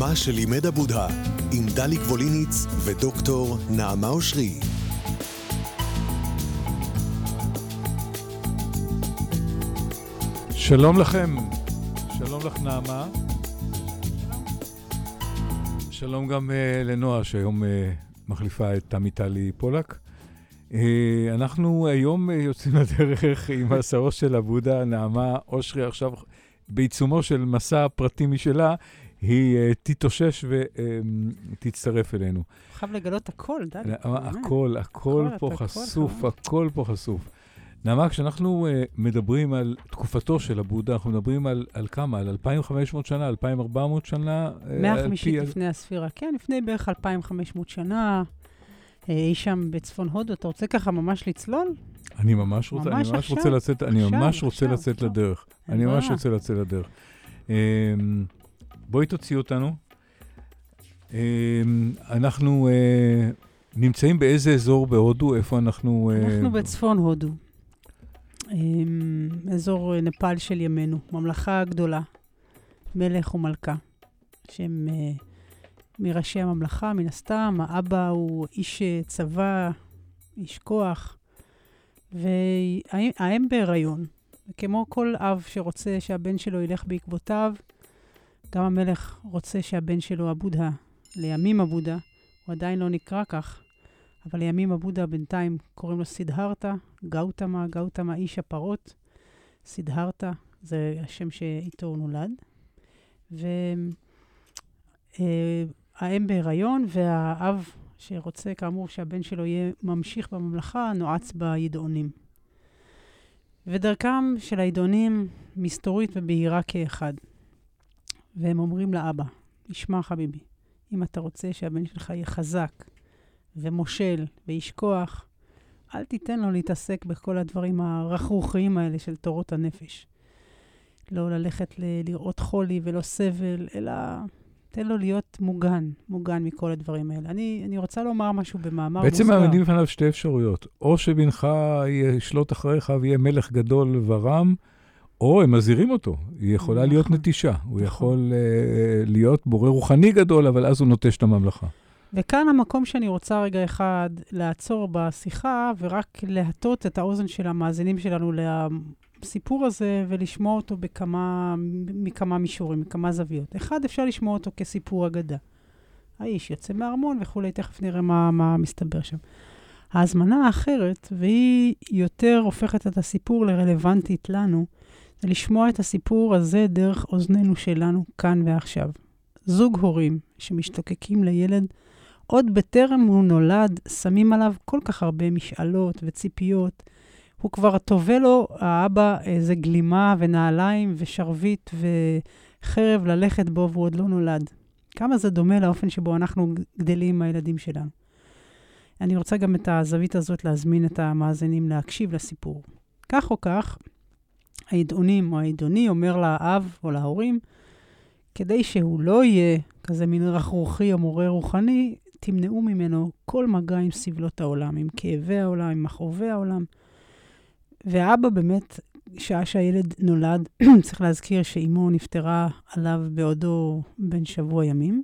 מה שלימד הבודה, עם דלי גבוליניץ ודוקטור נעמה אושרי. שלום לכם, שלום לך נעמה. שלום גם uh, לנועה, שהיום uh, מחליפה את תמי טלי פולק. Uh, אנחנו היום uh, יוצאים לדרך עם הסעור של הבודה, נעמה אושרי, עכשיו בעיצומו של מסע פרטי משלה, היא uh, תתאושש ותצטרף אלינו. חייב לגלות הכל, דני. הכל, הכל פה חשוף, הכל פה חשוף. נעמה, כשאנחנו מדברים על תקופתו של הבודה, אנחנו מדברים על, על כמה? על 2,500 שנה, 2,400 שנה? 150 uh, לפני הספירה, כן, לפני בערך 2,500 שנה, אי שם בצפון הודו. אתה רוצה ככה ממש לצלול? אני ממש רוצה, ממש אני ממש רוצה לצאת, אני עכשיו, ממש רוצה עכשיו, לצאת עכשיו. לדרך. אני ממש רוצה לצאת לדרך. בואי תוציא אותנו. Um, אנחנו uh, נמצאים באיזה אזור בהודו? איפה אנחנו... אנחנו uh, בצפון הודו. אזור אה, נפאל של ימינו, ממלכה גדולה, מלך ומלכה, שהם מראשי הממלכה, מן הסתם. האבא הוא איש אה, צבא, איש כוח, והאם בהיריון. כמו כל אב שרוצה שהבן שלו ילך בעקבותיו, גם המלך רוצה שהבן שלו, הבודה, לימים הבודה, הוא עדיין לא נקרא כך, אבל לימים הבודה בינתיים קוראים לו סידהרתה, גאוטמה, גאוטמה איש הפרות, סידהרתה, זה השם שאיתו הוא נולד. והאם אה, בהיריון, והאב שרוצה, כאמור, שהבן שלו יהיה ממשיך בממלכה, נועץ בידעונים. ודרכם של הידעונים מסתורית ובהירה כאחד. והם אומרים לאבא, ישמע חביבי, אם אתה רוצה שהבן שלך יהיה חזק, ומושל ואיש כוח, אל תיתן לו להתעסק בכל הדברים הרכרוכיים האלה של תורות הנפש. לא ללכת ל- לראות חולי ולא סבל, אלא תן לו להיות מוגן, מוגן מכל הדברים האלה. אני, אני רוצה לומר משהו במאמר בעצם מוסגר. בעצם מעמידים בפניו שתי אפשרויות. או שבנך ישלוט אחריך ויהיה מלך גדול ורם, או הם מזהירים אותו. היא יכולה נכון, להיות נטישה. הוא נכון. יכול uh, להיות בורא רוחני גדול, אבל אז הוא נוטש את הממלכה. וכאן המקום שאני רוצה רגע אחד לעצור בשיחה, ורק להטות את האוזן של המאזינים שלנו לסיפור הזה, ולשמוע אותו בכמה, מכמה מישורים, מכמה זוויות. אחד, אפשר לשמוע אותו כסיפור אגדה. האיש יוצא מהארמון וכולי, תכף נראה מה, מה מסתבר שם. ההזמנה האחרת, והיא יותר הופכת את הסיפור לרלוונטית לנו, לשמוע את הסיפור הזה דרך אוזנינו שלנו, כאן ועכשיו. זוג הורים שמשתוקקים לילד עוד בטרם הוא נולד, שמים עליו כל כך הרבה משאלות וציפיות. הוא כבר טווה לו, האבא, איזה גלימה ונעליים ושרביט וחרב ללכת בו, והוא עוד לא נולד. כמה זה דומה לאופן שבו אנחנו גדלים עם הילדים שלנו. אני רוצה גם את הזווית הזאת להזמין את המאזינים להקשיב לסיפור. כך או כך, העידונים או העידוני אומר לאב או להורים, כדי שהוא לא יהיה כזה מין רכרוכי או מורה רוחני, תמנעו ממנו כל מגע עם סבלות העולם, עם כאבי העולם, עם מכאובי העולם. והאבא באמת, שעה שהילד נולד, צריך להזכיר שאימו נפטרה עליו בעודו בן שבוע ימים.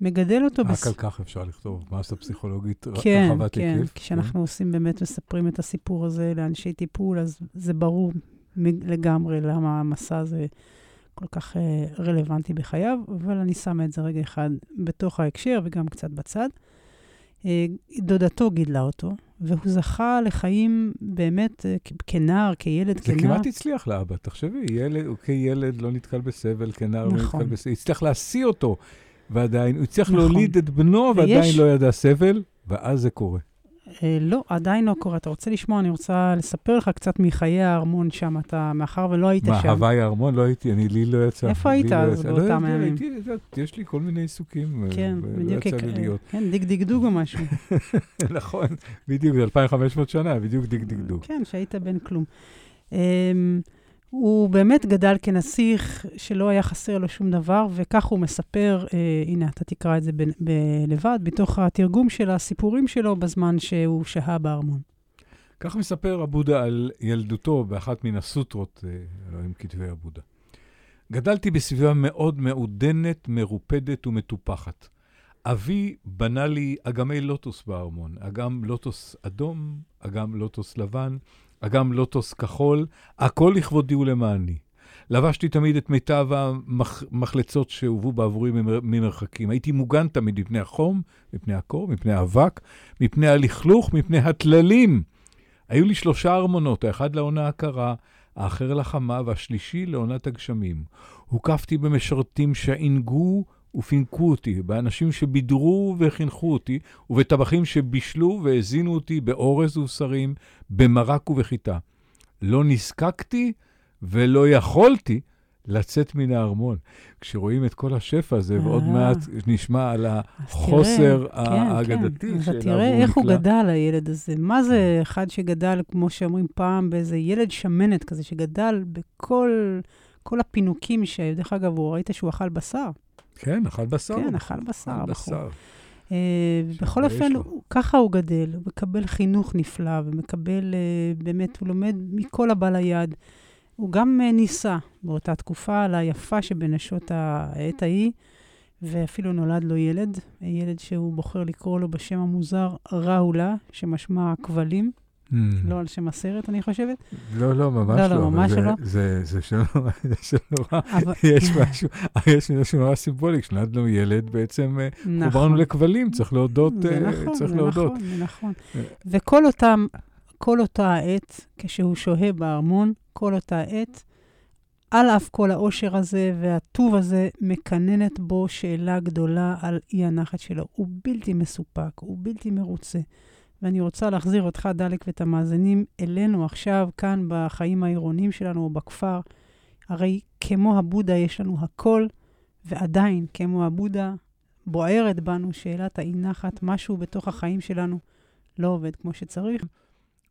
מגדל אותו... רק בס... על כך אפשר לכתוב מסה פסיכולוגית כן, רחבת כן, היקף. כן, כשאנחנו כן. עושים באמת, מספרים את הסיפור הזה לאנשי טיפול, אז זה ברור לגמרי למה המסע הזה כל כך uh, רלוונטי בחייו, אבל אני שמה את זה רגע אחד בתוך ההקשר וגם קצת בצד. Uh, דודתו גידלה אותו, והוא זכה לחיים באמת uh, כנער, כילד, כנער. זה כמעט הצליח לאבא, תחשבי, ילד, הוא כילד לא נתקל בסבל, כנער נכון. לא נתקל. בסבל, הצליח להשיא אותו, ועדיין, הוא הצליח נכון. להוליד את בנו, ויש... ועדיין לא ידע סבל, ואז זה קורה. אה, לא, עדיין לא קורה. אתה רוצה לשמוע, אני רוצה לספר לך קצת מחיי הארמון שם, אתה, מאחר ולא היית מה, שם. מה, הוואי הארמון? לא הייתי, אני, לי לא יצא. איפה היית לא אז לא באותם לא הימים? הייתי, יש לי כל מיני עיסוקים, אה, כן, בדיוק. לא יצא לי להיות. כן, דיג דיג דוג או משהו. נכון, בדיוק, 2,500 שנה, בדיוק דיג דיג דוג. כן, שהיית בן כלום. הוא באמת גדל כנסיך שלא היה חסר לו שום דבר, וכך הוא מספר, אה, הנה, אתה תקרא את זה ב- ב- לבד, בתוך התרגום של הסיפורים שלו בזמן שהוא שהה בארמון. כך מספר הבודה על ילדותו באחת מן הסוטרות, אה, אלוהים כתבי הבודה. גדלתי בסביבה מאוד מעודנת, מרופדת ומטופחת. אבי בנה לי אגמי לוטוס בארמון, אגם לוטוס אדום, אגם לוטוס לבן, אגם לוטוס כחול, הכל לכבודי ולמעני. לבשתי תמיד את מיטב המחלצות שהובאו בעבורי ממרחקים. הייתי מוגן תמיד מפני החום, מפני הקור, מפני האבק, מפני הלכלוך, מפני הטללים. היו לי שלושה ארמונות, האחד לעונה הקרה, האחר לחמה והשלישי לעונת הגשמים. הוקפתי במשרתים שעינגו ופינקו אותי, באנשים שבידרו וחינכו אותי, ובטבחים שבישלו והזינו אותי באורז ובשרים, במרק ובחיטה. לא נזקקתי ולא יכולתי לצאת מן הארמון. כשרואים את כל השפע הזה, ועוד אה. מעט נשמע על החוסר כן, כן. האגדתי של הארמון. תראה איך הוא גדל, הילד הזה. מה זה אחד שגדל, כמו שאומרים פעם, באיזה ילד שמנת כזה, שגדל בכל כל הפינוקים, שדרך אגב, הוא ראית שהוא אכל בשר. כן, אכל בשר. כן, אכל בשר, בחור. Uh, בכל אופן, ככה הוא גדל, הוא מקבל חינוך נפלא, ומקבל, uh, באמת, הוא לומד מכל הבא ליד. הוא גם uh, ניסה באותה תקופה על היפה שבנשות העת ההיא, ואפילו נולד לו ילד, ילד שהוא בוחר לקרוא לו בשם המוזר ראולה, שמשמע כבלים. Mm. לא על שם הסרט, אני חושבת. לא, לא, ממש לא. לא, לא, ממש לא. זה שם נורא, יש משהו, יש משהו נורא סימבולי, כשנולד לנו ילד, בעצם אה, נכון. חוברנו לכבלים, צריך להודות, זה אה, נכון, צריך להודות. נכון, זה נכון. וכל אותם, כל אותה העת, כשהוא שוהה בארמון, כל אותה עת, על אף כל העושר הזה והטוב הזה, מקננת בו שאלה גדולה על אי הנחת שלו. הוא בלתי מסופק, הוא בלתי מרוצה. ואני רוצה להחזיר אותך, דלק, ואת המאזינים אלינו עכשיו, כאן בחיים העירוניים שלנו או בכפר. הרי כמו הבודה יש לנו הכל, ועדיין, כמו הבודה, בוערת בנו שאלת האי נחת, משהו בתוך החיים שלנו לא עובד כמו שצריך.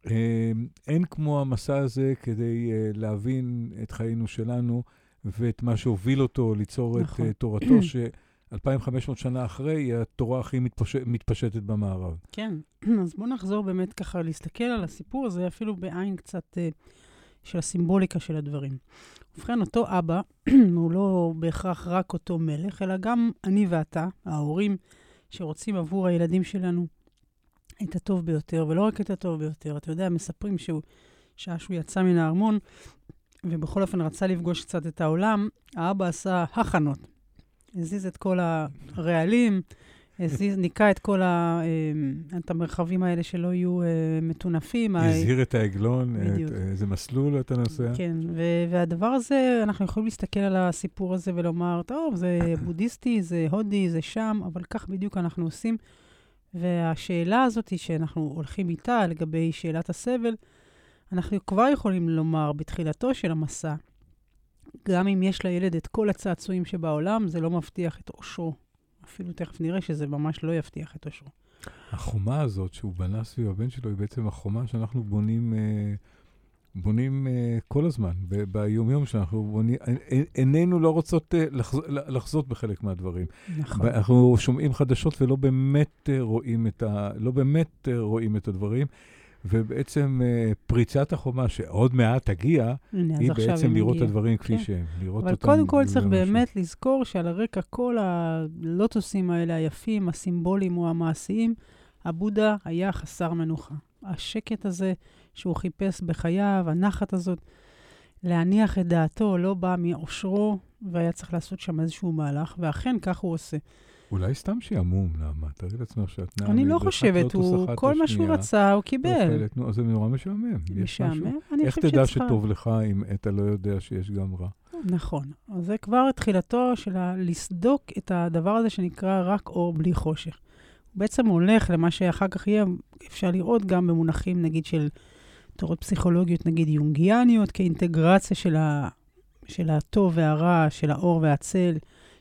אמ, אין כמו המסע הזה כדי אה, להבין את חיינו שלנו ואת מה שהוביל אותו ליצור נכון. את אה, תורתו, ש... 2,500 שנה אחרי, היא התורה הכי מתפש... מתפשטת במערב. כן, אז בואו נחזור באמת ככה להסתכל על הסיפור הזה, אפילו בעין קצת uh, של הסימבוליקה של הדברים. ובכן, אותו אבא, הוא לא בהכרח רק אותו מלך, אלא גם אני ואתה, ההורים, שרוצים עבור הילדים שלנו את הטוב ביותר, ולא רק את הטוב ביותר. אתה יודע, מספרים שהוא, שעה שהוא יצא מן הארמון, ובכל אופן רצה לפגוש קצת את העולם, האבא עשה הכנות. הזיז את כל הרעלים, הזיז, ניקה את כל ה... אה, את המרחבים האלה שלא יהיו אה, מטונפים. הזהיר את העגלון, איזה מסלול אתה נוסע. כן, והדבר הזה, אנחנו יכולים להסתכל על הסיפור הזה ולומר, טוב, זה בודהיסטי, זה הודי, זה שם, אבל כך בדיוק אנחנו עושים. והשאלה הזאת שאנחנו הולכים איתה לגבי שאלת הסבל, אנחנו כבר יכולים לומר בתחילתו של המסע, גם אם יש לילד את כל הצעצועים שבעולם, זה לא מבטיח את אושרו. אפילו תכף נראה שזה ממש לא יבטיח את אושרו. החומה הזאת שהוא בנה סביב הבן שלו היא בעצם החומה שאנחנו בונים, אה, בונים אה, כל הזמן, ביומיום שאנחנו בונים. עינינו לא רוצות אה, לחז, לחזות בחלק מהדברים. נכון. אנחנו שומעים חדשות ולא באמת רואים את, ה, לא באמת רואים את הדברים. ובעצם uh, פריצת החומה, שעוד מעט תגיע, הנה, היא בעצם לראות את הדברים כפי כן. שהם, לראות אבל אותם. אבל קודם כל צריך באמת משהו. לזכור שעל הרקע כל הלוטוסים האלה היפים, הסימבוליים או המעשיים, הבודה היה חסר מנוחה. השקט הזה שהוא חיפש בחייו, הנחת הזאת, להניח את דעתו, לא בא מאושרו, והיה צריך לעשות שם איזשהו מהלך, ואכן כך הוא עושה. אולי סתם שעמום, למה? תארי לעצמך שאת נעה... אני לא חושבת, הוא, כל מה שהוא רצה, הוא קיבל. נו, אז זה נורא משעמם. משעמם? אני חושבת שצריך... איך תדע שטוב לך אם אתה לא יודע שיש גם רע? נכון. אז זה כבר תחילתו של לסדוק את הדבר הזה שנקרא רק אור בלי חושך. הוא בעצם הולך למה שאחר כך יהיה, אפשר לראות גם במונחים, נגיד, של תורות פסיכולוגיות, נגיד יונגיאניות, כאינטגרציה של, ה, של הטוב והרע, של האור והצל.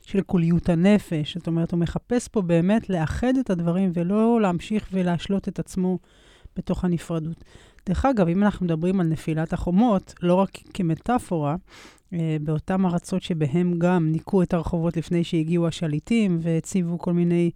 של קוליות הנפש. זאת אומרת, הוא מחפש פה באמת לאחד את הדברים ולא להמשיך ולהשלות את עצמו בתוך הנפרדות. דרך אגב, אם אנחנו מדברים על נפילת החומות, לא רק כמטאפורה, אה, באותן ארצות שבהם גם ניקו את הרחובות לפני שהגיעו השליטים והציבו כל מיני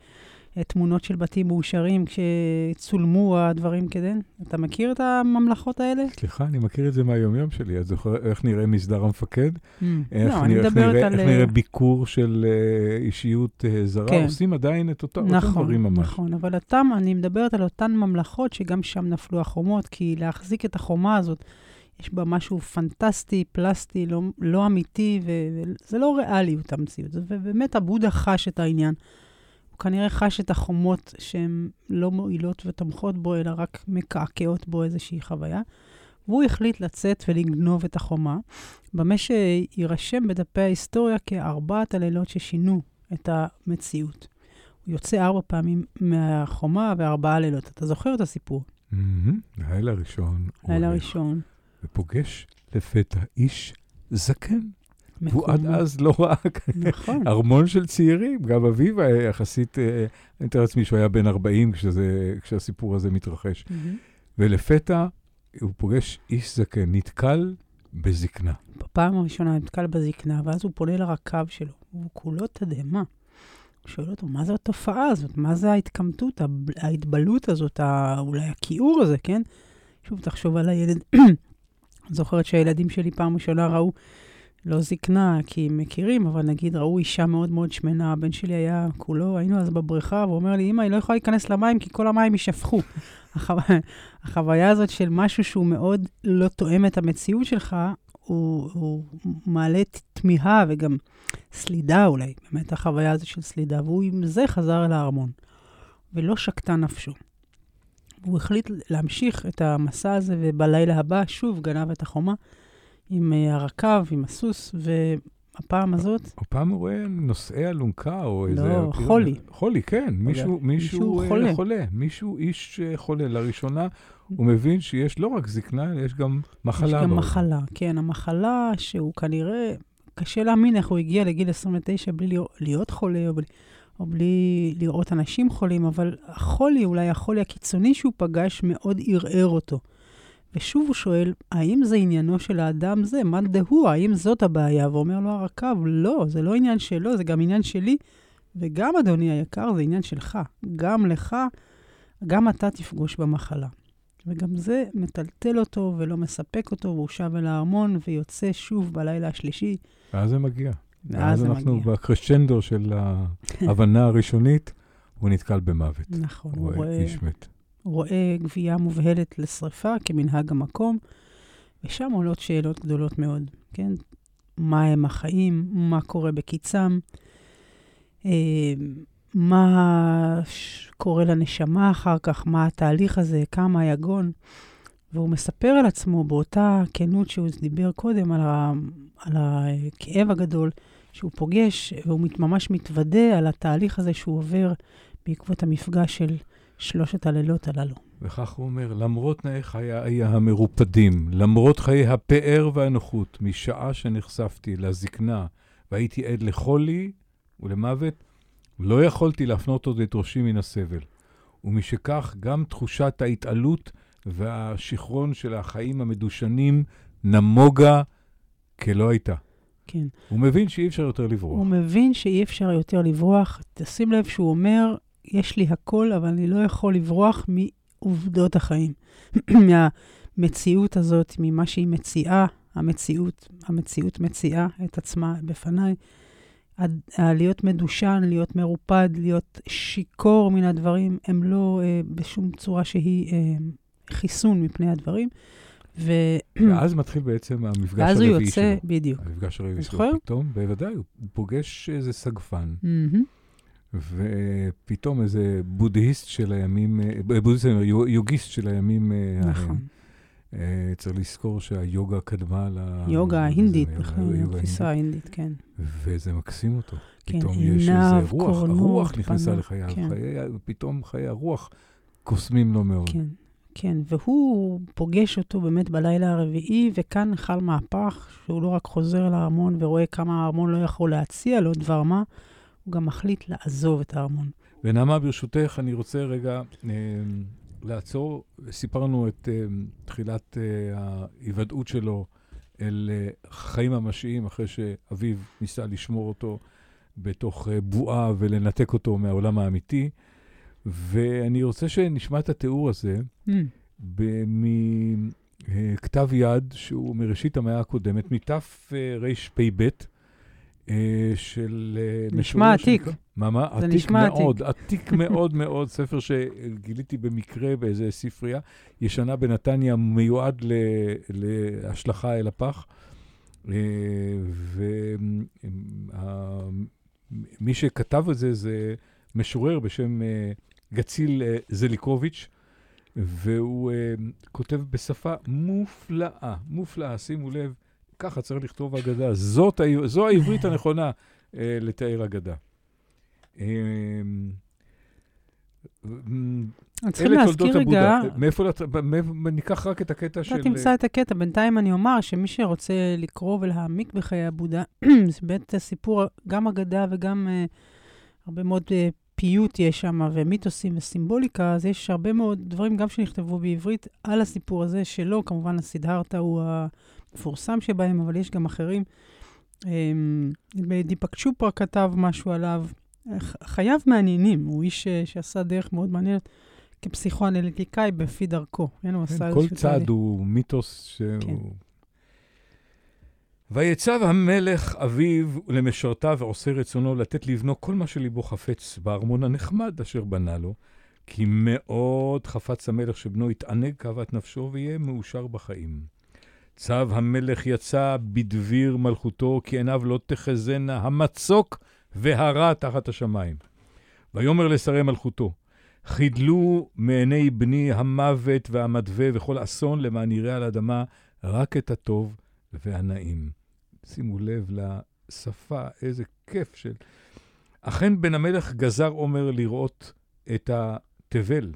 תמונות של בתים מאושרים כשצולמו הדברים כדי. אתה מכיר את הממלכות האלה? סליחה, אני מכיר את זה מהיומיום שלי. את זוכר איך נראה מסדר המפקד? Mm. איך לא, אני נראה- איך מדברת נראה- על... איך אה, נראה ביקור של אה, אישיות אה, זרה? כן. עושים עדיין את אותם נכון, דברים ממש. נכון, אבל אותם, אני מדברת על אותן ממלכות שגם שם נפלו החומות, כי להחזיק את החומה הזאת, יש בה משהו פנטסטי, פלסטי, לא, לא אמיתי, וזה לא ריאלי, אותה מציאות. ובאמת הבודה חש את העניין. כנראה חש את החומות שהן לא מועילות ותומכות בו, אלא רק מקעקעות בו איזושהי חוויה. והוא החליט לצאת ולגנוב את החומה, במה שיירשם בדפי ההיסטוריה כארבעת הלילות ששינו את המציאות. הוא יוצא ארבע פעמים מהחומה וארבעה לילות. אתה זוכר את הסיפור? לילה ראשון. לילה ראשון. ופוגש לפתע איש זקן. והוא עד מקומו. אז לא ראה נכון. ארמון של צעירים. גם אביו היה יחסית, אה, אני מתאר לעצמי שהוא היה בן 40 כשזה- כשהסיפור הזה מתרחש. מהמם. ולפתע הוא פוגש איש זקן, נתקל בזקנה. בפעם הראשונה נתקל בזקנה, ואז הוא פונה לרקב שלו, והוא כולו תדהמה. הוא שואל אותו, מה זו התופעה הזאת? מה זה ההתקמטות, ההתבלות הזאת, אולי הכיעור הזה, כן? שוב, תחשוב על הילד. אני זוכרת שהילדים שלי פעם ראשונה ראו, לא זקנה, כי הם מכירים, אבל נגיד ראו אישה מאוד מאוד שמנה. הבן שלי היה כולו, היינו אז בבריכה, והוא אומר לי, אמא, היא לא יכולה להיכנס למים כי כל המים יישפכו. החו... החוויה הזאת של משהו שהוא מאוד לא תואם את המציאות שלך, הוא, הוא מעלה תמיהה וגם סלידה אולי, באמת החוויה הזו של סלידה, והוא עם זה חזר אל הארמון, ולא שקטה נפשו. הוא החליט להמשיך את המסע הזה, ובלילה הבא שוב גנב את החומה עם אה, הרקב, עם הסוס, והפעם הזאת, הפעם הוא רואה נושאי אלונקה או איזה... לא, חולי. חולי, כן. מישהו, מישהו מישהו אה, חולה. חולה. מישהו, איש אה, חולה. לראשונה הוא מבין שיש לא רק זקנה, אלא יש גם מחלה. יש גם בעולם. מחלה. כן, המחלה שהוא כנראה, קשה להאמין איך הוא הגיע לגיל 29 בלי להיות חולה או בלי, או בלי לראות אנשים חולים, אבל החולי, אולי החולי הקיצוני שהוא פגש, מאוד ערער אותו. ושוב הוא שואל, האם זה עניינו של האדם זה? מאן דהוא? האם זאת הבעיה? ואומר לו הרקב, לא, זה לא עניין שלו, זה גם עניין שלי, וגם, אדוני היקר, זה עניין שלך. גם לך, גם אתה תפגוש במחלה. וגם זה מטלטל אותו ולא מספק אותו, והוא שב אל הארמון ויוצא שוב בלילה השלישי. ואז זה מגיע. ואז זה אנחנו מגיע. בקרשנדו של ההבנה הראשונית, הוא נתקל במוות. נכון, הוא רואה, איש מת. רואה גבייה מובהלת לשרפה כמנהג המקום, ושם עולות שאלות גדולות מאוד, כן? מה הם החיים, מה קורה בקיצם, אה, מה קורה לנשמה אחר כך, מה התהליך הזה, כמה היגון. והוא מספר על עצמו באותה כנות שהוא דיבר קודם, על, ה, על הכאב הגדול שהוא פוגש, והוא ממש מתוודה על התהליך הזה שהוא עובר בעקבות המפגש של שלושת הלילות הללו. וכך הוא אומר, למרות תנאי חיי המרופדים, למרות חיי הפאר והנוחות, משעה שנחשפתי לזקנה והייתי עד לחולי ולמוות, לא יכולתי להפנות עוד את ראשי מן הסבל. ומשכך, גם תחושת ההתעלות והשיכרון של החיים המדושנים נמוגה כלא הייתה. כן. הוא מבין שאי אפשר יותר לברוח. הוא מבין שאי אפשר יותר לברוח. תשים לב שהוא אומר, יש לי הכל, אבל אני לא יכול לברוח מעובדות החיים. מהמציאות הזאת, ממה שהיא מציעה, המציאות, המציאות מציעה את עצמה בפניי. להיות מדושן, להיות מרופד, להיות שיכור מן הדברים, הם לא אה, בשום צורה שהיא אה, חיסון מפני הדברים. ו... ואז מתחיל בעצם המפגש ואז הוא הרביעי יוצא, שלו. בדיוק. המפגש הרביעי שלו. זוכר? פתאום, בוודאי, הוא פוגש איזה סגפן. מהמם. ופתאום איזה בודהיסט של הימים, אה, בודהיסט, יו- יוגיסט של הימים אה, נכון. ההם. אה, צריך לזכור שהיוגה קדמה ל... יוגה ההינדית, נכון, התפיסה ההינדית. כן. וזה מקסים אותו. כן, פתאום יש איזה רוח, הרוח נכנסה לחייו, כן. חיי, פתאום חיי הרוח קוסמים לו מאוד. כן, כן, והוא פוגש אותו באמת בלילה הרביעי, וכאן חל מהפך, שהוא לא רק חוזר לארמון ורואה כמה הארמון לא יכול להציע לו דבר מה, הוא גם מחליט לעזוב את הארמון. ונעמה, ברשותך, אני רוצה רגע אה, לעצור. סיפרנו את אה, תחילת אה, ההיוודעות שלו אל אה, חיים ממשיים, אחרי שאביו ניסה לשמור אותו בתוך אה, בועה ולנתק אותו מהעולם האמיתי. ואני רוצה שנשמע את התיאור הזה Mm. מכתב יד שהוא מראשית המאה הקודמת, מתרפ"ב, אה, של... אה, נשמע עתיק. מה, מה? זה עתיק נשמע מאוד, עתיק מאוד מאוד, ספר שגיליתי במקרה באיזה ספרייה ישנה בנתניה, מיועד ל- להשלכה אל הפח. ומי שכתב את זה זה משורר בשם אה, גציל אה, זליקוביץ', והוא אה, כותב בשפה מופלאה, מופלאה, שימו לב, ככה צריך לכתוב אגדה. זאת, זו העברית הנכונה אה, לתאר אגדה. אה, צריכים להזכיר רגע. מאיפה, ניקח רק את הקטע של... אתה תמצא את הקטע. בינתיים אני אומר שמי שרוצה לקרוא ולהעמיק בחיי הבודה, זה באמת סיפור, גם אגדה וגם אה, הרבה מאוד אה, פיוט יש שם, ומיתוסים וסימבוליקה, אז יש הרבה מאוד דברים גם שנכתבו בעברית על הסיפור הזה שלו. כמובן, הסידהרתא הוא המפורסם שבהם, אבל יש גם אחרים. לי דיפק צ'ופרה כתב משהו עליו. חייו מעניינים, הוא איש אה, שעשה דרך מאוד מעניינת. כפסיכואנליטיקאי בפי דרכו. כן, הוא עשה כן, איזשהו כל צעד. הוא מיתוס שהוא... ויצב המלך אביו למשרתיו ועושה רצונו לתת לבנו כל מה שליבו חפץ בארמון הנחמד אשר בנה לו, כי מאוד חפץ המלך שבנו יתענג כאוות נפשו ויהיה מאושר בחיים. צו המלך יצא בדביר מלכותו, כי עיניו לא תחזינה המצוק והרע תחת השמיים. ויאמר לשרי מלכותו, חידלו מעיני בני המוות והמדווה וכל אסון למען יראה על האדמה רק את הטוב והנעים. שימו לב לשפה, איזה כיף של... אכן בן המלך גזר עומר לראות את התבל.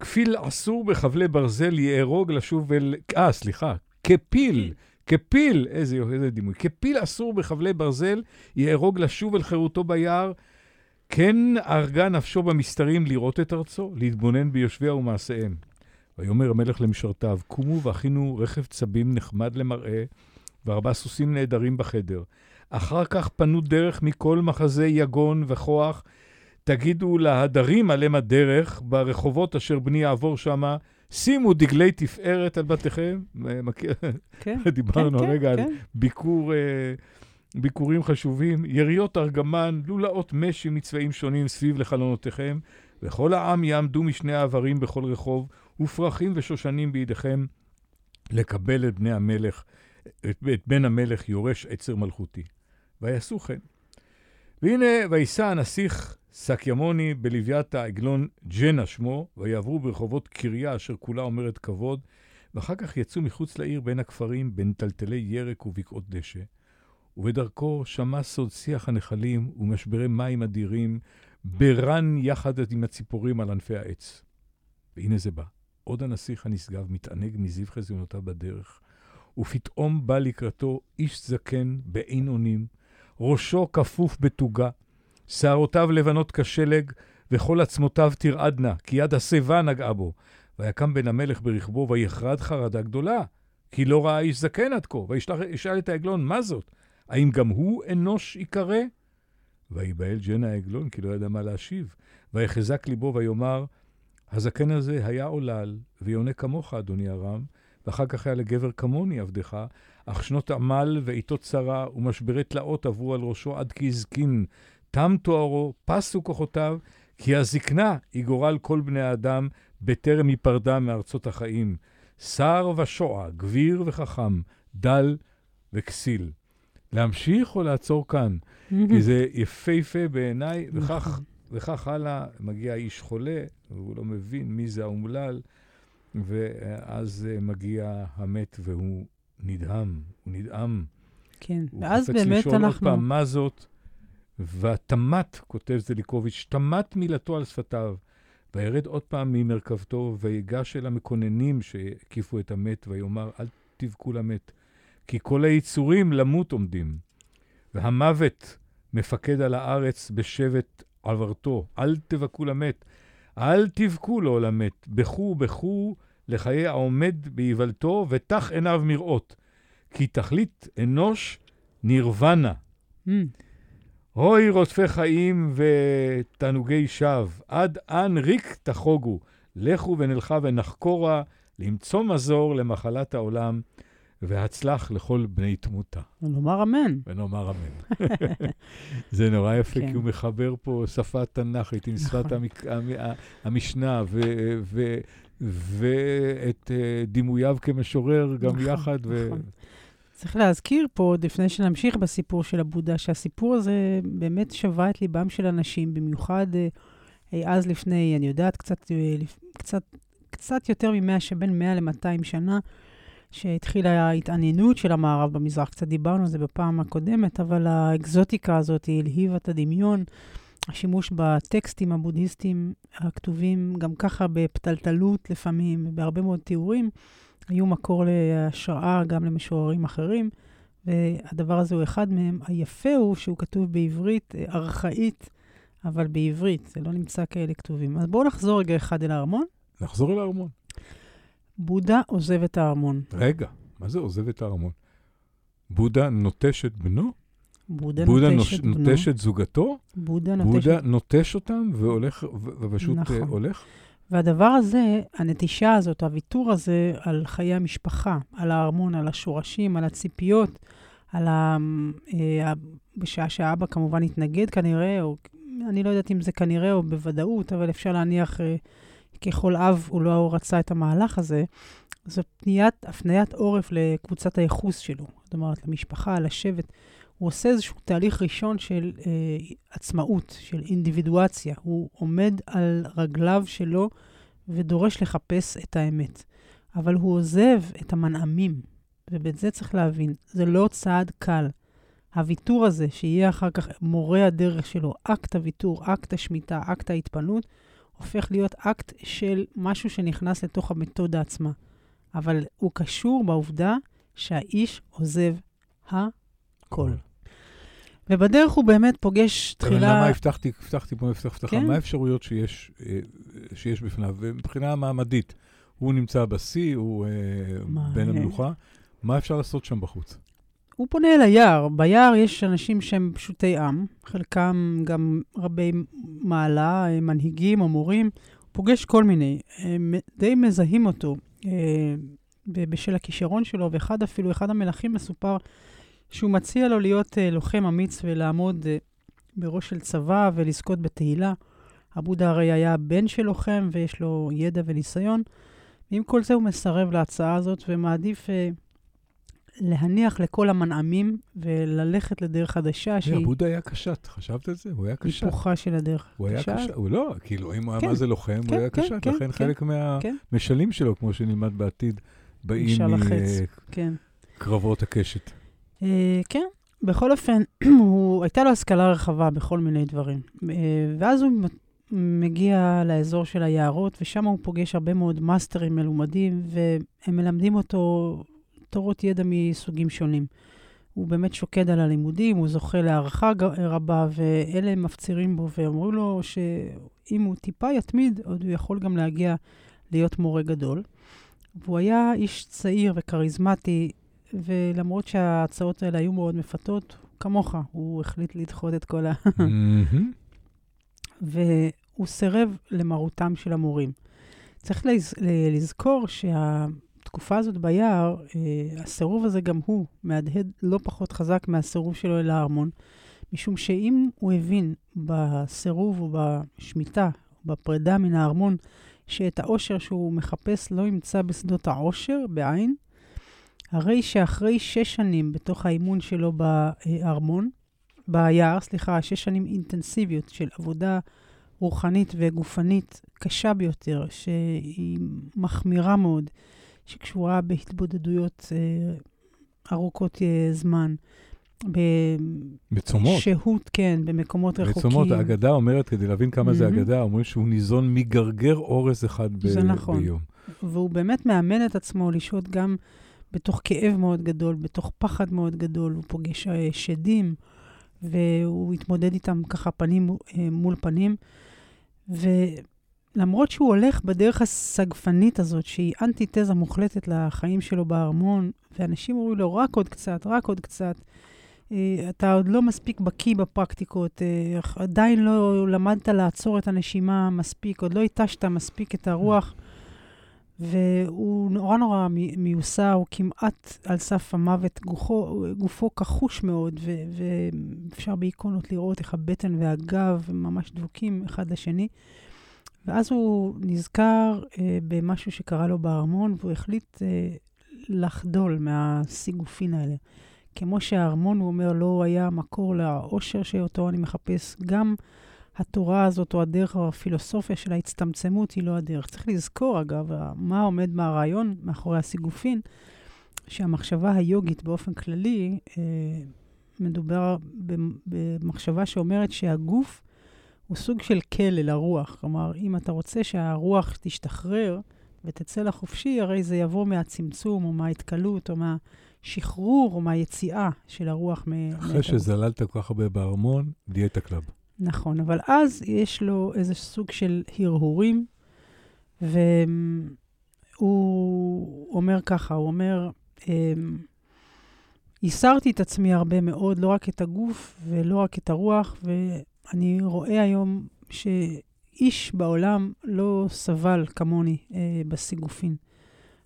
כפיל אסור בחבלי ברזל יהרוג לשוב אל... אה, סליחה, כפיל, כפיל, איזה, איזה דימוי. כפיל אסור בחבלי ברזל יהרוג לשוב אל חירותו ביער. כן הרגה נפשו במסתרים לראות את ארצו, להתבונן ביושביה ומעשיהם. ויאמר המלך למשרתיו, קומו והכינו רכב צבים נחמד למראה, וארבעה סוסים נהדרים בחדר. אחר כך פנו דרך מכל מחזה יגון וכוח. תגידו להדרים עליהם הדרך, ברחובות אשר בני יעבור שמה, שימו דגלי תפארת על בתיכם. אה? כן, דיברנו כן, הרגע על כן. ביקור, אה, ביקורים חשובים, יריות ארגמן, לולאות משי מצבעים שונים סביב לחלונותיכם, וכל העם יעמדו משני העברים בכל רחוב, ופרחים ושושנים בידיכם, לקבל את בני המלך, את, את בן המלך יורש עצר מלכותי. ויעשו כן. והנה, וישא הנסיך סקימוני בלוויית העגלון ג'נה שמו, ויעברו ברחובות קריה אשר כולה אומרת כבוד, ואחר כך יצאו מחוץ לעיר בין הכפרים, בין טלטלי ירק ובקעות דשא. ובדרכו שמע סוד שיח הנחלים ומשברי מים אדירים, ברן יחד עם הציפורים על ענפי העץ. והנה זה בא. עוד הנסיך הנשגב מתענג מזיו חזיונותיו בדרך, ופתאום בא לקראתו איש זקן בעין אונים, ראשו כפוף בתוגה, שערותיו לבנות כשלג, וכל עצמותיו תרעדנה, כי יד השיבה נגעה בו. ויקם בן המלך ברכבו, ויחרד חרדה גדולה, כי לא ראה איש זקן עד כה, וישאל את העגלון, מה זאת? האם גם הוא אנוש ייקרא? ויבהל ג'נה העגלון, כי לא ידע מה להשיב. ויחזק ליבו ויאמר, הזקן הזה היה עולל, ויונה כמוך, אדוני הרם, ואחר כך היה לגבר כמוני עבדך, אך שנות עמל ועיתות צרה ומשברי תלאות עברו על ראשו עד כי הזקין. תם תוארו, פסו כוחותיו, כי הזקנה היא גורל כל בני האדם, בטרם היפרדה מארצות החיים. שר ושוע, גביר וחכם, דל וכסיל. להמשיך או לעצור כאן? כי זה יפהפה בעיניי, וכך, נכון. וכך הלאה, מגיע איש חולה, והוא לא מבין מי זה האומלל, ואז אה, מגיע המת והוא נדהם, הוא נדהם. כן. הוא ואז חפץ באמת לשאול אנחנו... עוד פעם, מה זאת? והתמת, כותב זליקוביץ', תמת מילתו על שפתיו. וירד עוד פעם ממרכבתו, ויגש אל המקוננים שהקיפו את המת, ויאמר, אל תבכו למת, כי כל היצורים למות עומדים. והמוות מפקד על הארץ בשבט עברתו, אל תבכו למת, אל תבכו לו למת, בכו בכו לחיי העומד באיוולתו, ותח עיניו מראות. כי תכלית אנוש נירוונה. Mm, הוי רודפי חיים ותענוגי שווא, עד אן ריק תחוגו, לכו ונלכה ונחקורה, למצוא מזור למחלת העולם, והצלח לכל בני תמותה. ונאמר אמן. ונאמר אמן. זה נורא יפה, כן. כי הוא מחבר פה שפה תנ"כית עם שפת נכון. המק... המשנה, ו... ואת אה, דימוייו כמשורר גם נכון, יחד. ו... נכון. צריך להזכיר פה, עוד לפני שנמשיך בסיפור של הבודה, שהסיפור הזה באמת שבה את ליבם של אנשים, במיוחד אה, אה, אז לפני, אני יודעת, קצת, קצת, קצת יותר מ-100, שבין 100 ל-200 שנה, שהתחילה ההתעניינות של המערב במזרח. קצת דיברנו על זה בפעם הקודמת, אבל האקזוטיקה הזאת היא הלהיבה את הדמיון. השימוש בטקסטים הבודהיסטיים הכתובים גם ככה בפתלתלות לפעמים, בהרבה מאוד תיאורים, היו מקור להשראה גם למשוררים אחרים, והדבר הזה הוא אחד מהם. היפה הוא שהוא כתוב בעברית אה, ארכאית, אבל בעברית, זה לא נמצא כאלה כתובים. אז בואו נחזור רגע אחד אל הארמון. נחזור אל הארמון. בודה עוזב את הארמון. רגע, מה זה עוזב את הארמון? בודה נוטש את בנו? בודה, בודה נוטש את בנו. נוטש את זוגתו? בודה נוטש בודה. נוטש אותם והולך, ופשוט נכון. אה, הולך? והדבר הזה, הנטישה הזאת, הוויתור הזה על חיי המשפחה, על הארמון, על השורשים, על הציפיות, על ה... אה, ה- בשעה שהאבא כמובן התנגד כנראה, או אני לא יודעת אם זה כנראה או בוודאות, אבל אפשר להניח אה, ככל אב הוא לא רצה את המהלך הזה. זו פניית, הפניית עורף לקבוצת הייחוס שלו, זאת אומרת, למשפחה, לשבט. הוא עושה איזשהו תהליך ראשון של אה, עצמאות, של אינדיבידואציה. הוא עומד על רגליו שלו ודורש לחפש את האמת. אבל הוא עוזב את המנעמים, ואת זה צריך להבין. זה לא צעד קל. הוויתור הזה, שיהיה אחר כך מורה הדרך שלו, אקט הוויתור, אקט השמיטה, אקט ההתפנות, הופך להיות אקט של משהו שנכנס לתוך המתודה עצמה. אבל הוא קשור בעובדה שהאיש עוזב הכל. ובדרך הוא באמת פוגש תחילה... למה הבטחתי, הבטחתי פה, הבטחתי לך, כן. מה האפשרויות שיש, אה, שיש בפניו? ומבחינה מעמדית, הוא נמצא בשיא, הוא אה, מה, בן אה? המלוכה, מה אפשר לעשות שם בחוץ? הוא פונה אל היער. ביער יש אנשים שהם פשוטי עם, חלקם גם רבי מעלה, אה, מנהיגים או מורים. הוא פוגש כל מיני, הם די מזהים אותו בשל הכישרון שלו, ואחד אפילו, אחד המלכים מסופר שהוא מציע לו להיות אה, לוחם אמיץ ולעמוד אה, בראש של צבא ולזכות בתהילה. הבודה הרי היה בן של לוחם ויש לו ידע וניסיון. ועם כל זה הוא מסרב להצעה הזאת ומעדיף אה, להניח לכל המנעמים וללכת לדרך חדשה תראה, שהיא בודה היה קשת, חשבת על זה? הוא היה קשת. היפוכה של הדרך. הוא היה קשת? הוא לא, כאילו, אם הוא היה כן. מה זה לוחם, כן, הוא היה כן, קשת, כן, לכן כן, חלק כן. מהמשלים שלו, כמו שנלמד בעתיד, באים משלחץ. כן. מקרבות הקשת. אה, כן, בכל אופן, הוא, הייתה לו השכלה רחבה בכל מיני דברים. אה, ואז הוא מגיע לאזור של היערות, ושם הוא פוגש הרבה מאוד מאסטרים מלומדים, והם מלמדים אותו תורות ידע מסוגים שונים. הוא באמת שוקד על הלימודים, הוא זוכה להערכה רבה, ואלה מפצירים בו ואומרים לו שאם הוא טיפה יתמיד, עוד הוא יכול גם להגיע להיות מורה גדול. והוא היה איש צעיר וכריזמטי, ולמרות שההצעות האלה היו מאוד מפתות, כמוך, הוא החליט לדחות את כל ה... והוא סירב למרותם של המורים. צריך לז... לזכור שהתקופה הזאת ביער, אה, הסירוב הזה גם הוא מהדהד לא פחות חזק מהסירוב שלו אל הארמון, משום שאם הוא הבין בסירוב ובשמיטה, בפרידה מן הארמון, שאת האושר שהוא מחפש לא ימצא בשדות העושר, בעין, הרי שאחרי שש שנים בתוך האימון שלו בארמון, ביער, סליחה, שש שנים אינטנסיביות של עבודה רוחנית וגופנית קשה ביותר, שהיא מחמירה מאוד, שקשורה בהתבודדויות אה, ארוכות אה, זמן, בצומות. בשהות, כן, במקומות רחוקים. בצומות, האגדה אומרת, כדי להבין כמה זה מהמם. אגדה, אומרים שהוא ניזון מגרגר אורז אחד ב- זה נכון. ביום. והוא באמת מאמן את עצמו לשהות גם בתוך כאב מאוד גדול, בתוך פחד מאוד גדול. הוא פוגש אה, שדים, והוא התמודד איתם ככה פנים אה, מול פנים. ולמרות שהוא הולך בדרך הסגפנית הזאת, שהיא אנטיתזה מוחלטת לחיים שלו בארמון, ואנשים אומרים לו, רק עוד קצת, רק עוד קצת, אה, אתה עוד לא מספיק בקיא בפרקטיקות, עדיין לא למדת לעצור את הנשימה מספיק, עוד לא התשת מספיק את הרוח, והוא נורא נורא מיוסר, הוא כמעט על סף המוות, גופו, כחוש מאוד, ו, ואפשר באיקונות לראות איך הבטן והגב ממש דבוקים אחד לשני. ואז הוא נזכר אה, במשהו שקרה לו בארמון, והוא החליט אה, לחדול מהסיגופין האלה. כמו שהארמון, הוא אומר, לא היה מקור לאושר שאותו אני מחפש, גם התורה הזאת, או הדרך, או הפילוסופיה של ההצטמצמות, היא לא הדרך. צריך לזכור, אגב, מה עומד מהרעיון מאחורי הסיגופין, שהמחשבה היוגית באופן כללי, אה, מדובר במחשבה שאומרת שהגוף הוא סוג של כלא לרוח. כלומר, אם אתה רוצה שהרוח תשתחרר ותצא לחופשי, הרי זה יבוא מהצמצום, או מההתקלות, או מהשחרור, או מהיציאה של הרוח. אחרי שזללת כל כך הרבה בארמון, דיאטה club. נכון, אבל אז יש לו איזה סוג של הרהורים, והוא אומר ככה, הוא אומר, ייסרתי את עצמי הרבה מאוד, לא רק את הגוף ולא רק את הרוח, ואני רואה היום שאיש בעולם לא סבל כמוני אה, בסיגופין.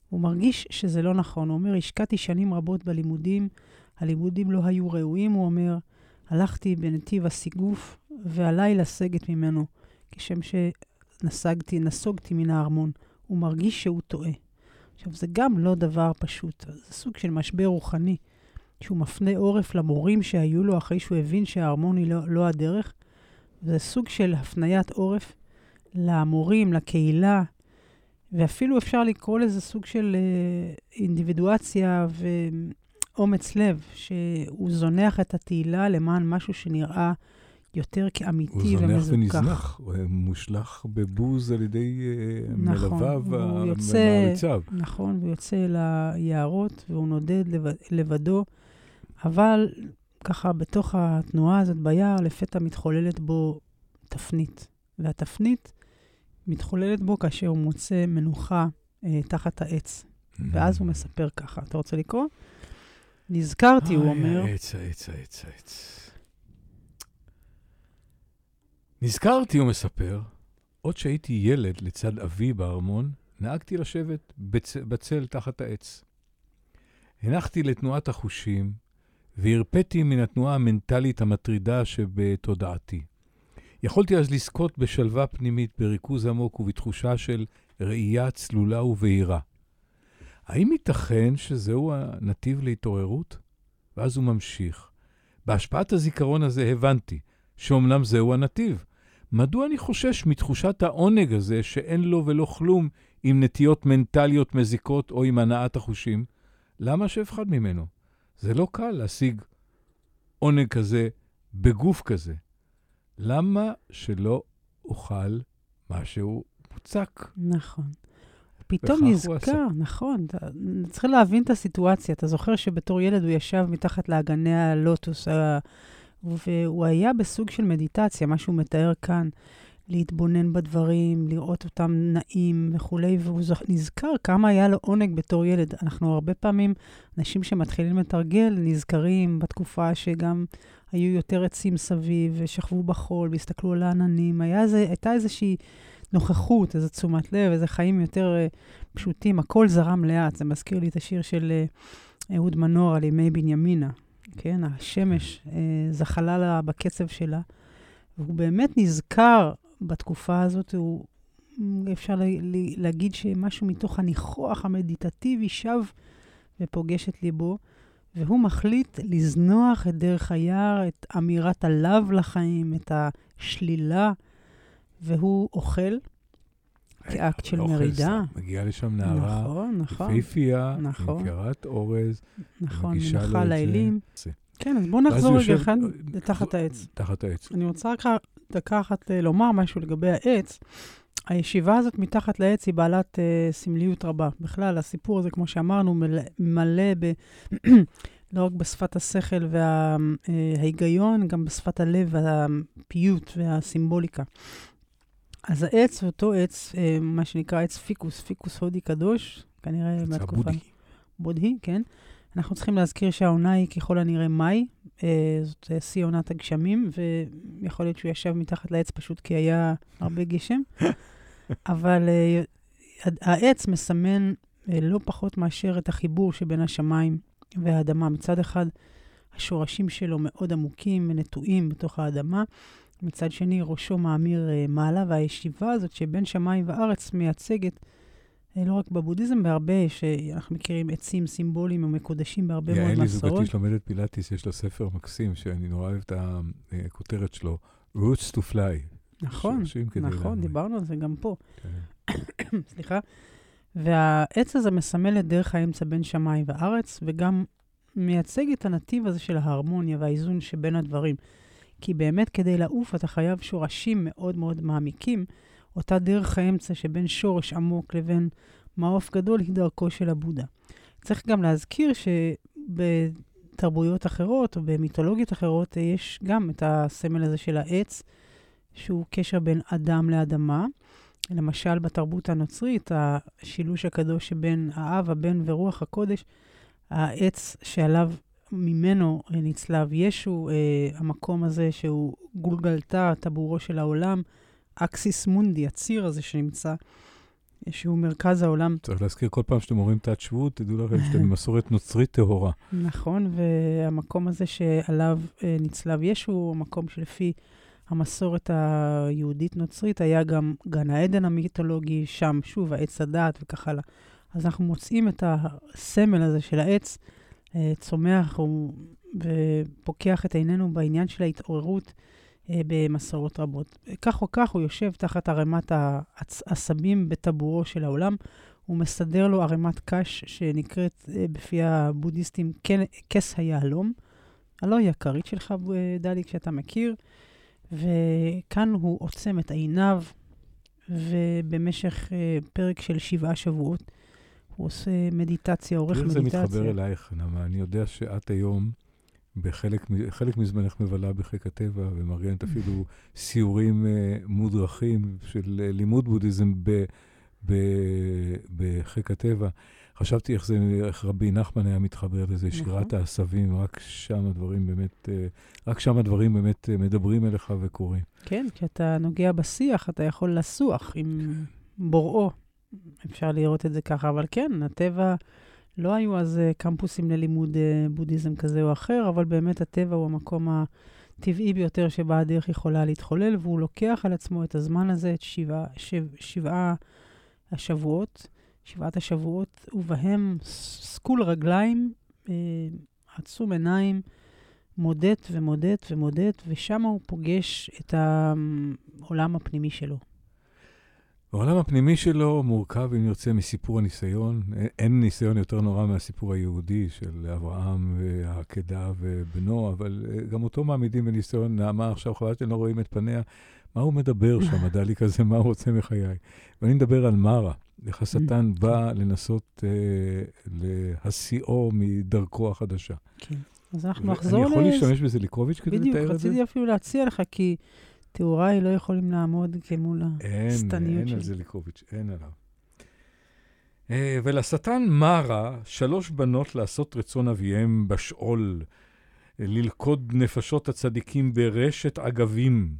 הוא מרגיש שזה לא נכון. הוא אומר, השקעתי שנים רבות בלימודים, הלימודים לא היו ראויים, הוא אומר, הלכתי בנתיב הסיגוף, ועליי לסגת ממנו, כשם שנסגתי, נסוגתי מן הארמון. הוא מרגיש שהוא טועה. עכשיו, זה גם לא דבר פשוט, זה סוג של משבר רוחני, שהוא מפנה עורף למורים שהיו לו אחרי שהוא הבין שהארמון היא לא, לא הדרך. זה סוג של הפניית עורף למורים, לקהילה, ואפילו אפשר לקרוא לזה סוג של אה, אינדיבידואציה ואומץ לב, שהוא זונח את התהילה למען משהו שנראה יותר כאמיתי ומזוכח. הוא זונח ונזנח, הוא מושלך בבוז על ידי אה, נכון, מלוויו ומעריציו. נכון, הוא יוצא ליערות והוא נודד לבד, לבדו, אבל ככה בתוך התנועה הזאת ביער, לפתע מתחוללת בו תפנית. והתפנית מתחוללת בו כאשר הוא מוצא מנוחה אה, תחת העץ. Mm-hmm. ואז הוא מספר ככה. אתה רוצה לקרוא? נזכרתי, הוא אומר... העץ, העץ, העץ, העץ. נזכרתי, הוא מספר, עוד שהייתי ילד לצד אבי בארמון, נהגתי לשבת בצ... בצל תחת העץ. הנחתי לתנועת החושים, והרפאתי מן התנועה המנטלית המטרידה שבתודעתי. יכולתי אז לזכות בשלווה פנימית, בריכוז עמוק ובתחושה של ראייה צלולה ובהירה. האם ייתכן שזהו הנתיב להתעוררות? ואז הוא ממשיך. בהשפעת הזיכרון הזה הבנתי שאומנם זהו הנתיב. מדוע אני חושש מתחושת העונג הזה שאין לו ולא כלום עם נטיות מנטליות מזיקות או עם הנעת החושים? למה שאפחד ממנו? זה לא קל להשיג עונג כזה בגוף כזה. למה שלא אוכל משהו מוצק? נכון. פתאום נזכר, נכון, צריך להבין את הסיטואציה. אתה זוכר שבתור ילד הוא ישב מתחת לאגני הלוטוס, והוא היה בסוג של מדיטציה, מה שהוא מתאר כאן, להתבונן בדברים, לראות אותם נעים וכולי, והוא נזכר כמה היה לו עונג בתור ילד. אנחנו הרבה פעמים, אנשים שמתחילים לתרגל, נזכרים בתקופה שגם היו יותר עצים סביב, ושכבו בחול, והסתכלו על העננים. זה, הייתה איזושהי נוכחות, איזו תשומת לב, איזה חיים יותר uh, פשוטים. הכל זרם לאט. זה מזכיר לי את השיר של uh, אהוד מנור על ימי בנימינה. כן, השמש uh, זחלה לה בקצב שלה, והוא באמת נזכר בתקופה הזאת, הוא, אפשר לה, להגיד שמשהו מתוך הניחוח המדיטטיבי שב ופוגש את ליבו. והוא מחליט לזנוח את דרך היער, את אמירת הלאו לחיים, את השלילה, והוא אוכל כאקט של מרידה. מגיעה לשם נערה נכון, נכון, יפהפייה, נכון, קרת אורז, נכון, מנחה לאלים. כן, אז בואו נחזור רגע אחד לתחת העץ. תחת העץ. אני רוצה רק דקה אחת אה, לומר משהו לגבי העץ. הישיבה הזאת מתחת לעץ היא בעלת uh, סמליות רבה. בכלל, הסיפור הזה, כמו שאמרנו, מלא, מלא ב... לא רק בשפת השכל וההיגיון, וה, גם בשפת הלב והפיוט והסימבוליקה. אז העץ, אותו עץ, uh, מה שנקרא עץ פיקוס, פיקוס הודי קדוש, כנראה מהתקופה... בודהי. בודהי, כן. אנחנו צריכים להזכיר שהעונה היא ככל הנראה מאי, אה, זאת אה, שיא עונת הגשמים, ויכול להיות שהוא ישב מתחת לעץ פשוט כי היה הרבה גשם. אבל אה, העץ מסמן אה, לא פחות מאשר את החיבור שבין השמיים והאדמה. מצד אחד, השורשים שלו מאוד עמוקים ונטועים בתוך האדמה. מצד שני, ראשו מאמיר uh, מעלה, והישיבה הזאת שבין שמיים וארץ מייצגת, uh, לא רק בבודהיזם, בהרבה, שאנחנו מכירים עצים סימבוליים ומקודשים בהרבה מאוד מסורות. יעלי זוגתי שלומדת פילאטיס, יש לה ספר מקסים, שאני נורא אוהב את הכותרת שלו, Roots to Fly. נכון, נכון, דיברנו על זה גם פה. כן. סליחה. והעץ הזה מסמל את דרך האמצע בין שמיים וארץ, וגם מייצג את הנתיב הזה של ההרמוניה והאיזון שבין הדברים. כי באמת כדי לעוף אתה חייב שורשים מאוד מאוד מעמיקים. אותה דרך האמצע שבין שורש עמוק לבין מעוף גדול היא דרכו של הבודה. צריך גם להזכיר שבתרבויות אחרות או במיתולוגיות אחרות יש גם את הסמל הזה של העץ, שהוא קשר בין אדם לאדמה. למשל, בתרבות הנוצרית, השילוש הקדוש שבין האב, הבן ורוח הקודש, העץ שעליו, ממנו נצלב ישו, אה, המקום הזה שהוא גולגלתה, טבורו של העולם, אקסיס מונדי, הציר הזה שנמצא, שהוא מרכז העולם. צריך להזכיר כל פעם שאתם אומרים תת שבות, תדעו לכם שאתם במסורת נוצרית טהורה. נכון, והמקום הזה שעליו אה, נצלב ישו, הוא המקום שלפי המסורת היהודית-נוצרית היה גם גן העדן המיתולוגי, שם שוב העץ הדת וכך הלאה. אז אנחנו מוצאים את הסמל הזה של העץ אה, צומח ופוקח את עינינו בעניין של ההתעוררות אה, במסורות רבות. כך או כך, הוא יושב תחת ערימת העשבים בטבורו של העולם. הוא מסדר לו ערימת קש שנקראת אה, בפי הבודהיסטים כס היהלום. הלא היא הכרית שלך, דליק, שאתה מכיר. וכאן הוא עוצם את עיניו, ובמשך פרק של שבעה שבועות הוא עושה מדיטציה, עורך מדיטציה. תראי זה מתחבר אלייך, נעמה. אני יודע שאת היום, בחלק מזמנך מבלה בחיק הטבע, ומארגנת אפילו סיורים uh, מודרכים של uh, לימוד בודהיזם בחיק הטבע. חשבתי איך זה, איך רבי נחמן היה מתחבר לזה, נכון. שירת העשבים, רק שם הדברים באמת, אה, רק שם הדברים באמת אה, מדברים אליך וקורים. כן, כשאתה נוגע בשיח, אתה יכול לסוח עם בוראו. אפשר לראות את זה ככה, אבל כן, הטבע, לא היו אז אה, קמפוסים ללימוד בודהיזם כזה או אחר, אבל באמת הטבע הוא המקום הטבעי ביותר שבה הדרך יכולה להתחולל, והוא לוקח על עצמו את הזמן הזה, את שבעה, שבע, שבעה השבועות. שבעת השבועות, ובהם סקול רגליים, אה, עצום עיניים, מודט ומודט ומודט, ושם הוא פוגש את העולם הפנימי שלו. העולם הפנימי שלו מורכב, אם נרצה, מסיפור הניסיון. אין ניסיון יותר נורא מהסיפור היהודי של אברהם והעקדה ובנו, אבל אה, גם אותו מעמידים בניסיון. נעמה עכשיו, חבל שאתם לא רואים את פניה. מה הוא מדבר שם, הדליק הזה, מה הוא רוצה מחיי? ואני מדבר על מרה. איך השטן mm. בא לנסות אה, להסיעו מדרכו החדשה. כן. אז אנחנו נחזור ל... אני יכול להשתמש בזה לקרוביץ' כדי לתאר את זה? בדיוק, רציתי אפילו להציע לך, כי תיאוריי לא יכולים לעמוד כמול השטניות שלי. אין על זה לקרוביץ', אין עליו. אה, ולשטן מרה שלוש בנות לעשות רצון אביהם בשאול, ללכוד נפשות הצדיקים ברשת עגבים.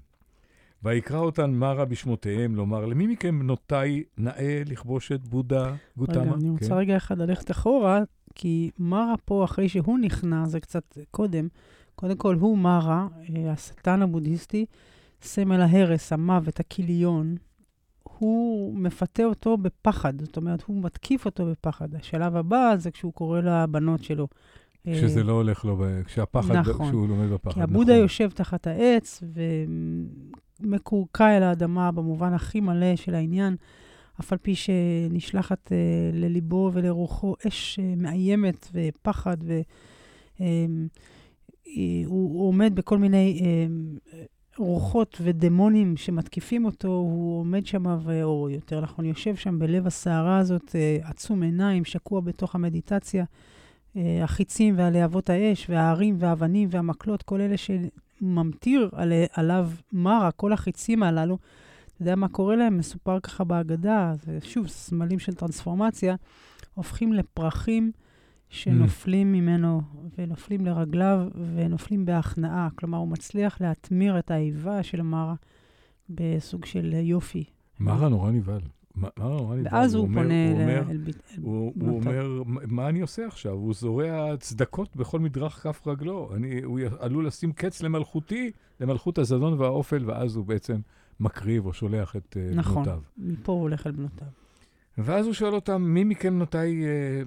ויקרא אותן מרה בשמותיהם, לומר, למי מכם בנותיי נאה לכבוש את בודה גותמה? רגע, אני רוצה כן. רגע אחד ללכת אחורה, כי מרה פה, אחרי שהוא נכנע, זה קצת קודם, קודם כל הוא מרה, אה, השטן הבודהיסטי, סמל ההרס, המוות, הכיליון, הוא מפתה אותו בפחד, זאת אומרת, הוא מתקיף אותו בפחד. השלב הבא זה כשהוא קורא לבנות שלו. כשזה לא הולך לו, כשהפחד, נכון. כשהוא לומד בפחד. כי הבודה נכון. יושב תחת העץ, מקורקע אל האדמה במובן הכי מלא של העניין, אף על פי שנשלחת uh, לליבו ולרוחו אש uh, מאיימת ופחד, והוא אה, עומד בכל מיני רוחות ודמונים שמתקיפים אותו, הוא עומד שם, או יותר נכון, יושב שם בלב הסערה הזאת, uh, עצום עיניים, שקוע בתוך המדיטציה. החיצים והלהבות האש וההרים והאבנים והמקלות, כל אלה ממטיר על, עליו מרה, כל החיצים הללו, אתה יודע מה קורה להם? מסופר ככה בהגדה, שוב, סמלים של טרנספורמציה, הופכים לפרחים שנופלים ממנו ונופלים לרגליו ונופלים בהכנעה. כלומר, הוא מצליח להתמיר את האיבה של מרה בסוג של יופי. מרה נורא נבהל. מרה נורא נבהל. ואז הוא פונה הוא אומר, אל בית- אל הוא, הוא. אומר, מה אני עושה עכשיו? הוא זורע צדקות בכל מדרך כף רגלו. אני, הוא עלול לשים קץ למלכותי, למלכות הזדון והאופל, ואז הוא בעצם מקריב או שולח את אה, נכון. בנותיו. מפה הוא הולך אל בנותיו. ואז הוא שואל אותם, מי מכם בנותיי אה,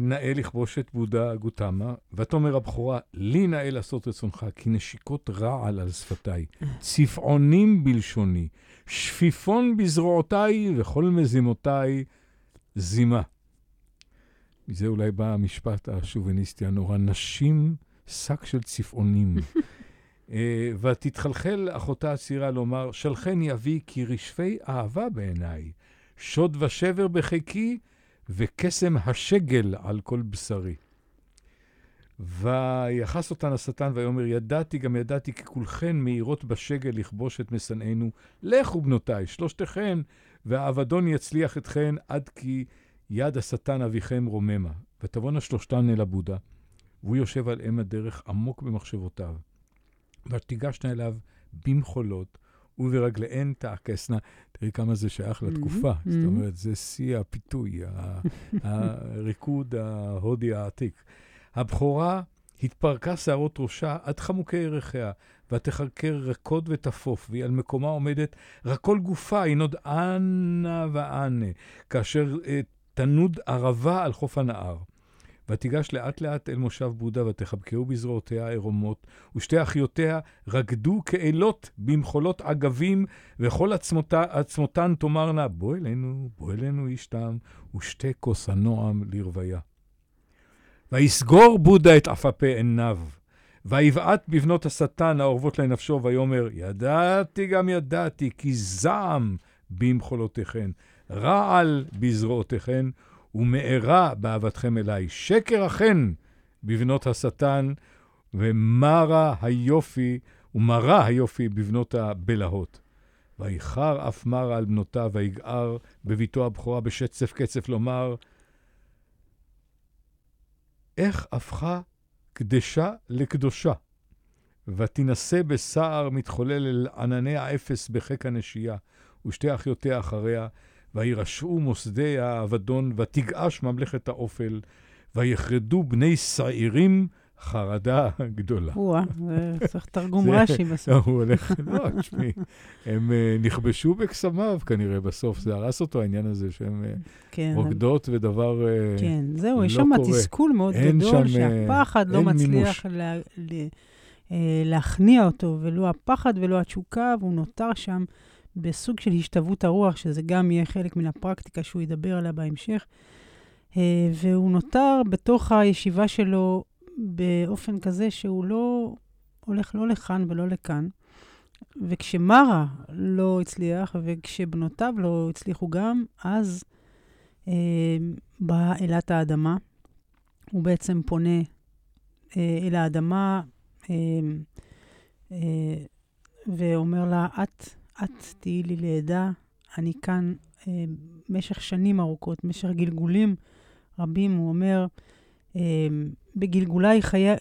נאה לכבוש את בודה גותמה? ותאמר הבכורה, לי נאה לעשות רצונך, כי נשיקות רעל על שפתיי, צפעונים בלשוני, שפיפון בזרועותיי, וכל מזימותיי זימה. מזה אולי בא המשפט השוביניסטי הנורא, נשים שק של צפעונים. אה, ותתחלחל אחותה הצעירה לומר, שלחני אבי כי רשפי אהבה בעיניי, שוד ושבר בחיקי, וקסם השגל על כל בשרי. ויחס אותן השטן ויאמר, ידעתי גם ידעתי כי כולכן מאירות בשגל לכבוש את משנאינו. לכו בנותיי, שלושתכן, והאבדון יצליח אתכן עד כי יד השטן אביכם רוממה. ותבואנה שלושתן אל הבודה, והוא יושב על אם הדרך עמוק במחשבותיו. ותיגשנה אליו במחולות, וברגליהן תעקסנה. תראי כמה זה שייך מהמם, לתקופה. זאת מהמם. אומרת, זה שיא הפיתוי, הריקוד ההודי העתיק. הבכורה התפרקה שערות ראשה עד חמוקי ירכיה, ותחקר רקוד ותפוף, והיא על מקומה עומדת, רק כל גופה ינוד אנה ואנה, כאשר אה, תנוד ערבה על חוף הנהר. ותיגש לאט לאט אל מושב בודה, ותחבקהו בזרועותיה הערומות, ושתי אחיותיה רקדו כאלות במחולות עגבים, וכל עצמותה, עצמותן תאמרנה, בוא אלינו, בוא אלינו איש תם, ושתה כוס הנועם לרוויה. ויסגור בודה את עפפי עיניו, ויבעט בבנות השטן האורבות לנפשו, ויאמר, ידעתי גם ידעתי, כי זעם במחולותיכן, רעל בזרועותיכן, ומארה באהבתכם אליי. שקר אכן בבנות השטן, ומרה היופי, ומרה היופי בבנות הבלהות. ויחר אף מרה על בנותיו, ויגער בביתו הבכורה בשצף קצף לומר, איך הפכה קדשה לקדושה, ותינשא בסער מתחולל אל ענני האפס בחיק הנשייה, ושתי אחיותיה אחריה, וירשעו מוסדי האבדון, ותגעש ממלכת האופל, ויחרדו בני שעירים חרדה גדולה. או-אה, זה צריך תרגום רש"י לא, בסוף. הוא הולך, לא, תשמעי, הם אה, נכבשו בקסמיו כנראה בסוף, זה הרס אותו העניין הזה שהם אה, כן, רוקדות ודבר... אה, כן, זהו, יש לא שם קורה. תסכול מאוד גדול, שם, אה, שהפחד לא מצליח להכניע אותו, ולא הפחד ולא התשוקה, והוא נותר שם בסוג של השתוות הרוח, שזה גם יהיה חלק מן הפרקטיקה שהוא ידבר עליה בהמשך. אה, והוא נותר בתוך הישיבה שלו באופן כזה שהוא לא הולך לא לכאן ולא לכאן. וכשמרה לא הצליח, וכשבנותיו לא הצליחו גם, אז אה, באה אלת האדמה. הוא בעצם פונה אה, אל האדמה אה, אה, ואומר לה, את, את תהיי לי לעדה, אני כאן אה, במשך שנים ארוכות, במשך גלגולים רבים, הוא אומר, אה, בגלגולי חיי,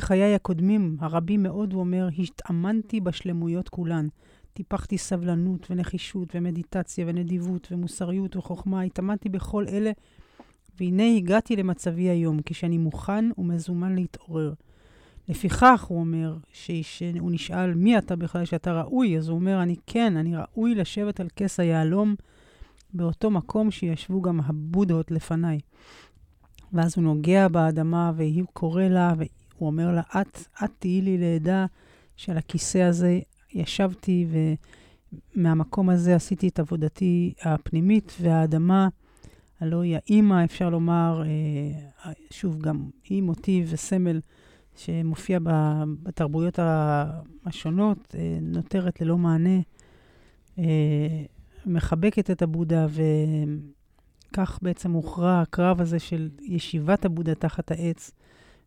חיי הקודמים, הרבים מאוד, הוא אומר, התאמנתי בשלמויות כולן. טיפחתי סבלנות ונחישות ומדיטציה ונדיבות ומוסריות וחוכמה, התאמנתי בכל אלה, והנה הגעתי למצבי היום, כשאני מוכן ומזומן להתעורר. לפיכך, הוא אומר, שהוא נשאל, מי אתה בכלל שאתה ראוי? אז הוא אומר, אני כן, אני ראוי לשבת על כס היהלום באותו מקום שישבו גם הבודהות לפניי. ואז הוא נוגע באדמה, והוא קורא לה, והוא אומר לה, את, את תהיי לי לעדה שעל הכיסא הזה ישבתי, ומהמקום הזה עשיתי את עבודתי הפנימית, והאדמה, הלוא היא האימא, אפשר לומר, אה, שוב, גם היא מוטיב וסמל שמופיע בתרבויות השונות, אה, נותרת ללא מענה, אה, מחבקת את הבודה, וכך בעצם הוכרע הקרב הזה של ישיבת הבודה תחת העץ,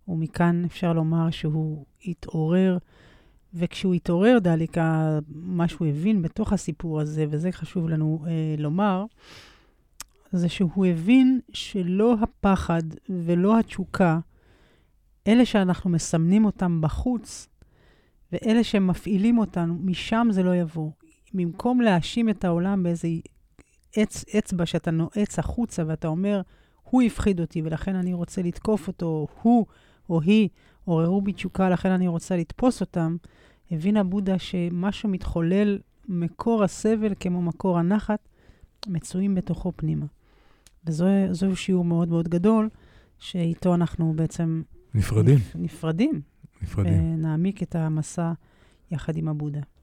ומכאן אפשר לומר שהוא התעורר. וכשהוא התעורר, דליקה, מה שהוא הבין בתוך הסיפור הזה, וזה חשוב לנו אה, לומר, זה שהוא הבין שלא הפחד ולא התשוקה, אלה שאנחנו מסמנים אותם בחוץ, ואלה שמפעילים אותנו, משם זה לא יבוא. במקום להאשים את העולם באיזה אצ, אצבע שאתה נועץ החוצה ואתה אומר, הוא הפחיד אותי ולכן אני רוצה לתקוף אותו, הוא או היא עוררו בי תשוקה, לכן אני רוצה לתפוס אותם, הבין הבודה שמשהו מתחולל, מקור הסבל כמו מקור הנחת, מצויים בתוכו פנימה. וזהו שיעור מאוד מאוד גדול, שאיתו אנחנו בעצם... נפרדים. נפ, נפרדים. נפרדים. ונעמיק את המסע יחד עם הבודה.